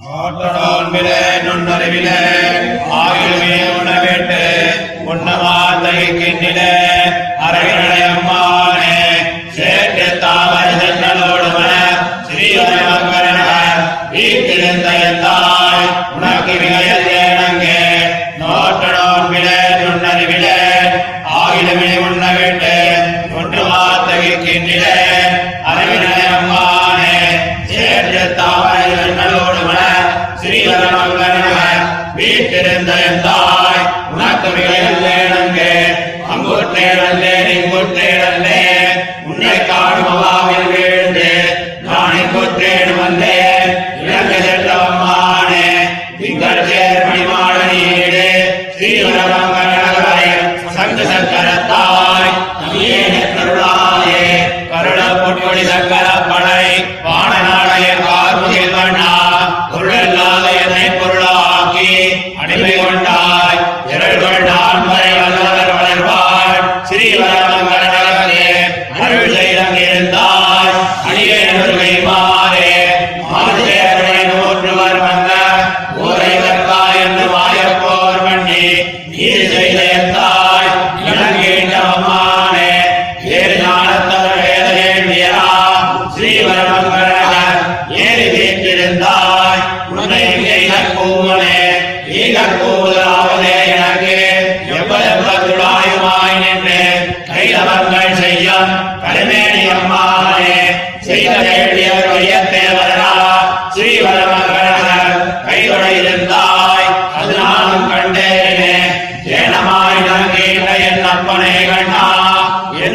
நோட்டோன்பிலே நுண்ணறிவிலே ஆயுள்மே உணவிட்டு உண்ணமாதைக்கின்றிலே அரையம்மானே and I'm letting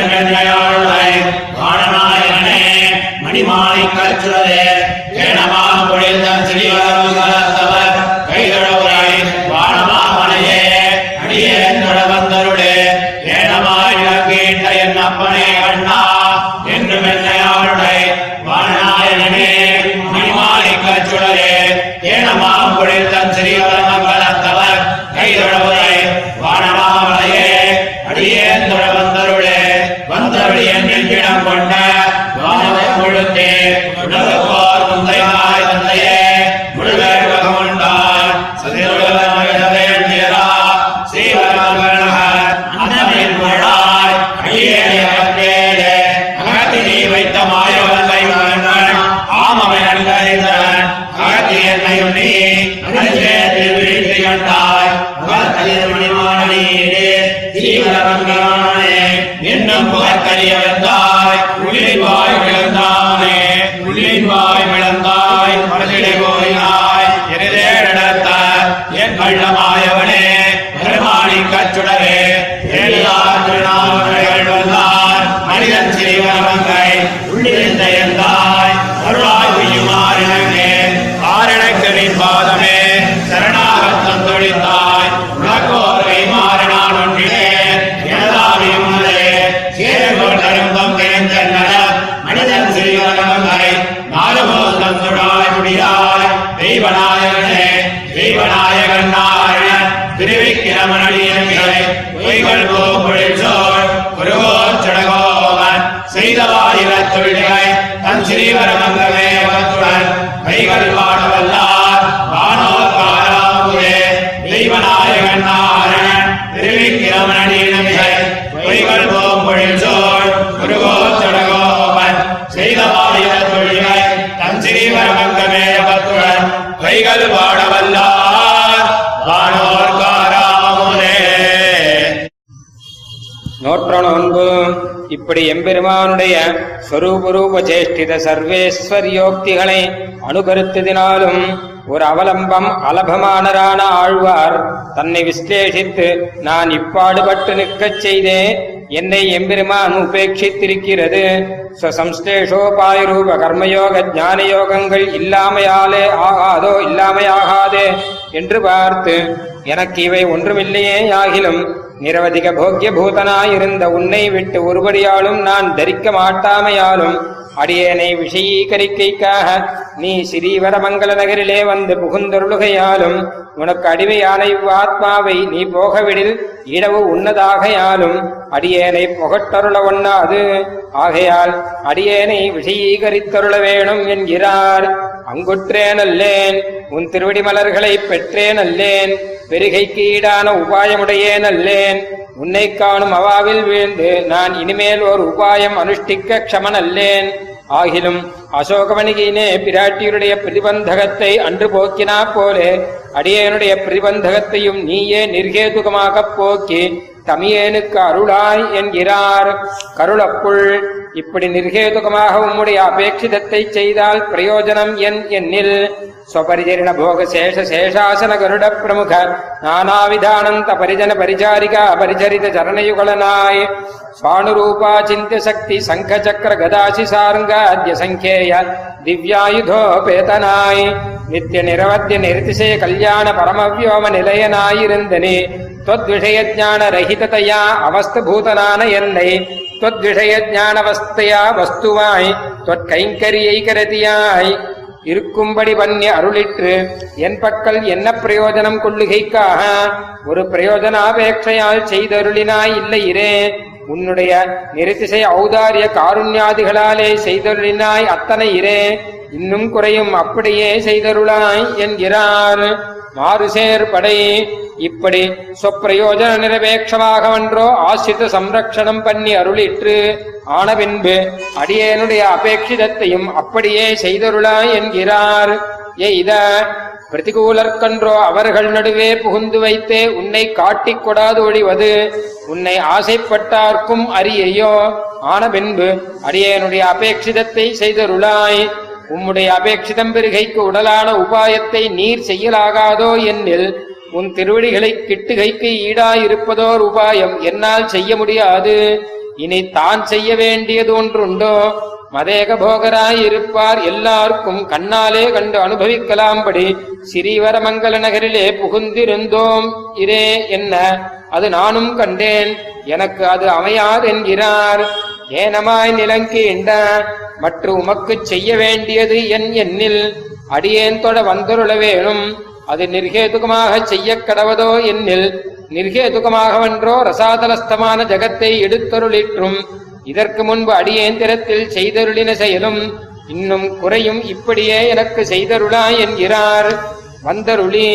என்று கண்ணையாளை வாணநாயகனே மணிமாலை கற்றுவதே ஏனமா பொழிந்த ஸ்ரீவரமங்கலத்தவர் கைதொழவுரை வாணமாமனையே அடியே தொடவந்தருளே ஏனமாய் நங்கீட்ட என் அப்பனே அண்ணா என்று மென்னையாளுடை வாணநாயகனே மணிமாலை கற்றுவதே ஏனமா பொழிந்த ஸ்ரீவரமங்கலத்தவர் ஜீவனமங்களானே இன்னும் புகற்கரிய கைகள் வாழவல்லார் வானோர் காராமுதே நோற்றணொன்பு இப்படி எம்பெருமானுடைய ஸ்வரூபரூப சேஷ்டித சர்வேஸ்வரியோக்திகளை அனுகருத்ததினாலும் ஒரு அவலம்பம் அலபமானரான ஆழ்வார் தன்னை விஸ்லேஷித்து நான் இப்பாடுபட்டு நிற்கச் செய்தேன் என்னை எம்பெருமான் உபேட்சித்திருக்கிறது. ஸ்வசம்ஸ்லேஷோபாயரூப கர்மயோக ஞான யோகங்கள் இல்லாமையாலே ஆகாதோ இல்லாமையாகாதே என்று பார்த்து எனக்கு இவை ஒன்றுமில்லையே ஆகிலும் நிரவதிக போக்கிய பூதனாயிருந்த உன்னை விட்டு ஒருபடியாலும் நான் தரிக்க மாட்டாமையாலும் அடியேனை விஷயீகரிக்கைக்காக நீ ஸ்ரீவரமங்கல நகரிலே வந்து புகுந்தொருளுகையாலும் உனக்கு அடிமையான இவ்வாத்மாவை நீ போகவிடில் இடவு உன்னதாகையாலும் அடியேனை புகட்டருள ஒண்ணாது. ஆகையால் அடியேனை விஷயீகரித்தருள வேணும் என்கிறார். அங்குற்றேன் அல்லேன் உன் திருவடி மலர்களை பெற்றேன் அல்லேன் பெருகைக்கு ஈடான உபாயமுடையேனல்லேன். உன்னை காணும் அவாவில் வீழ்ந்து நான் இனிமேல் ஒரு உபாயம் அனுஷ்டிக்க க்ஷமனல்லேன். ஆகிலும் அசோகவனிகினே பிராட்டியுடைய பிரதிபந்தகத்தை அன்று போக்கினா போலே அடியனுடைய பிரதிபந்தகத்தையும் நீயே நிர்கேதுகமாகப் போக்கி தமியேனுக்கு அருளாய் என்கிறார். கருளப்புள் இப்படி நிர்கேதுகமாக உம்முடைய அபேட்சிதத்தை செய்தால் பிரயோஜனம் என் என்னில். ஸ்வபரிஜரிண போக சேஷ சேஷாசன கருட பிரமுக நானாவிதானந்த பரிஜன பரிச்சாரிகா அபரிச்சரித சரணயுகலனாய். ஸ்வானுரூபா சிந்திய சக்தி சங்க சக்கர கதாசி சாருங்க அத்ய சங்கேய திவ்யாயுதோபேதனாய் நித்திய நிரவத்திய நிறுத்திசே கல்யாண பரமவியோம நிலையனாயிருந்தனே. त्वद्विषय ज्ञान रहिततया அவஸ்தபூதனான என்னை त्वद्विषय ஞானவஸ்தையா வஸ்துவாய் தொற்கைங்கரியைகரதியாய் இருக்கும்படி பண்ணி அருளிற்று என் பக்கல் என்ன பிரயோஜனம் கொள்ளுகைக்காக ஒரு பிரயோஜனாபேட்சையால் செய்தருளினாய் இல்லை இரே உன்னுடைய நிறுத்திசை ஔதாரிய காருண்யாதிகளாலே செய்தருளினாய் அத்தனை இரே இன்னும் குறையும் அப்படியே செய்தருளாய் என்கிறார் மாறுசேர் படை இப்படி சொப்பிரயோஜன நிரபேட்சமாகவன்றோ ஆசிரித சம்ரக்ஷணம் பண்ணி அருளிற்று. ஆன பின்பு அடியேனுடைய அபேட்சிதத்தையும் அப்படியே செய்தருளாய் என்கிறார். எய்த பிரதிகூலர்கன்றோ அவர்கள் நடுவே புகுந்து வைத்தே உன்னை காட்டிக் கொடாது ஒழிவது. உன்னை ஆசைப்பட்டார்க்கும் அரியையோ. ஆன பின்பு அடியேனுடைய அபேட்சிதத்தை செய்தருளாய். உம்முடைய அபேட்சிதம் பெருகைக்கு உடலான உபாயத்தை நீர் செய்யலாகாதோ என்னில் உன் திருவடிகளை கிட்டுகைக்கு ஈடாயிருப்பதோர் உபாயம் என்னால் செய்ய முடியாது. இனி தான் செய்ய வேண்டியது ஒன்றுண்டோ? மதேக போகராயிருப்பார் எல்லாருக்கும் கண்ணாலே கண்டு அனுபவிக்கலாம்படி ஸ்ரீவரமங்கல நகரிலே புகுந்திருந்தோம். இரே என்ன? அது நானும் கண்டேன். எனக்கு அது அமையார் என்கிறார். ஏனமாய் நிலங்கீண்ட? மற்ற உமக்குச் செய்ய வேண்டியது என் எண்ணில். அடியேன் தொட வந்தருள வேணும். அது நிர்கேதுகமாக செய்ய கடவதோ என்னில். நிர்கேதுகமாகவென்றோ ரசாதலஸ்தமான ஜகத்தை எடுத்தருளிற்றும். இதற்கு முன்பு அடியேந்திரத்தில் செய்தருளின செயலும் இன்னும் குறையும் இப்படியே எனக்கு செய்தருளாய் என்கிறார். வந்தருளி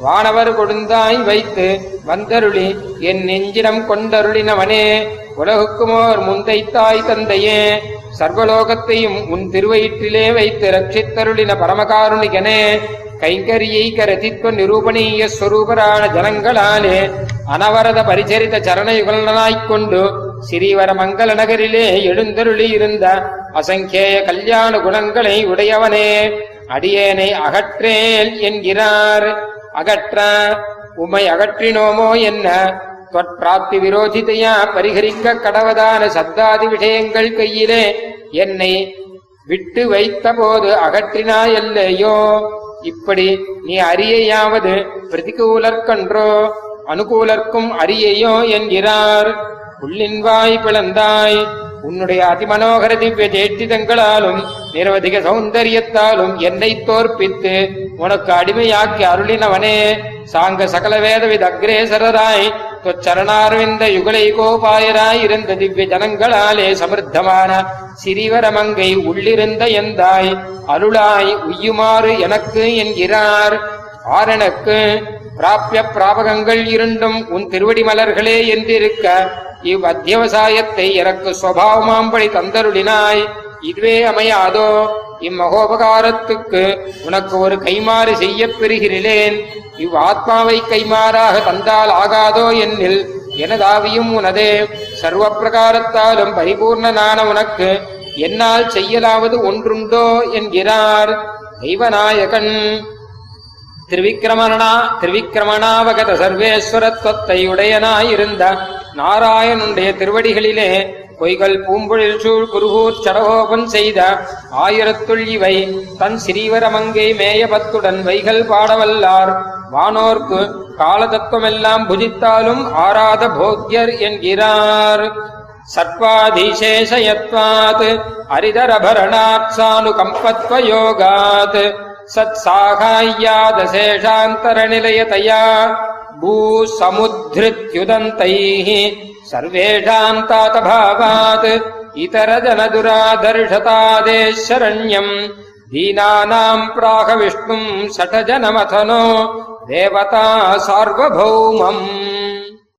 வானவர் கொடுந்தாய் வைத்து வந்தருளி என் நெஞ்சிடம் கொண்டருளினவனே உலகுக்குமோர் முந்தைத்தாய் தந்தையே சர்வலோகத்தையும் உன் திருவயிற்றிலே வைத்து ரட்சித்தருளின பரமகாருணிகனே கைங்கரியை கரதித்வ நிரூபணீய ஸ்வரூபரான ஜனங்களாலே அனவரத பரிச்சரித்த சரணயுகலனாய்க் கொண்டு மங்கள நகரிலே எழுந்தருளி இருந்த அசங்கேய கல்யாண குணங்களை உடையவனே அடியேனை அகற்றேல் என்கிறார். அகற்ற உமை அகற்றினோமோ என்ன? தொற்பிராப்தி விரோதிதையா பரிகரிக்க கடவதான சத்தாதி விஷயங்கள் கையிலே என்னை விட்டு வைத்த போது அகற்றினாயல்லையோ? இப்படி நீ அரியையாவது பிரதிகூலர்க்கன்றோ அனுகூலர்க்கும் அரியையோ என்கிறார். உள்ளின் வாய் பிளந்தாய். உன்னுடைய அதிமனோகர திவ்ய ஜேட்டிதங்களாலும் நிரவதிக சௌந்தரியத்தாலும் என்னை தோற்பித்து உனக்கு அடிமையாக்கி அருளினவனே. சாங்க சகல வேதவித அக்ரேசரராய் சரணார்விந்த யுகலை இருந்த திவ்ய ஜனங்களாலே சமிருத்தமான சிறிவரமங்கை உள்ளிருந்த எந்தாய் அருளாய் உய்யுமாறு எனக்கு என்கிறார். ஆரணக்கு பிராபிய பிராபகங்கள் இருந்தும் உன் திருவடி மலர்களே என்றிருக்க இவ் அத்தியவசாயத்தை எனக்கு சுவாவமாம்படி தந்தருளினாய். இதுவே அமையாதோ? இம்மகோபகாரத்துக்கு உனக்கு ஒரு கைமாறு செய்யப் பெறுகிறேன். இவ் ஆத்மாவை கைமாறாக தந்தால் ஆகாதோ என்னில் எனதாவியும் உனதே. சர்வ பிரகாரத்தாலும் பரிபூர்ணனான உனக்கு என்னால் செய்யலாவது ஒன்றுண்டோ என்கிறார் தெய்வநாயகன். திருவிக்கிரமணா திருவிக்கிரமணாவகத சர்வேஸ்வரத்வத்தை உடையனாயிருந்த திருவடிகளிலே பொய்கள் பூம்பொழில் சூழ் குருகூர் சடகோபன் செய்த ஆயிரத்துள் இவை. தன் ஸ்ரீவரமங்கை மேயபத்துடன் வைகள் பாடவல்லார். வானோர்க்கு காலதத்துவமெல்லாம் புஜித்தாலும் ஆராத போக்யர் என்கிறார். சர்வாதிசேஷயத்வாத் அரிதரபரணாத்சானுகம்பத்வயோகாத் சத்சாகாயாதசேஷாந்தரநிலையதையா भूसमुद्धृत्युदन्तैः सर्वेषाम् तातभावात् इतरजनदुरादर्शतादेः शरण्यम् दीनानाम् प्राह विष्णुम् षट्जनमथनो देवता सार्वभौमम्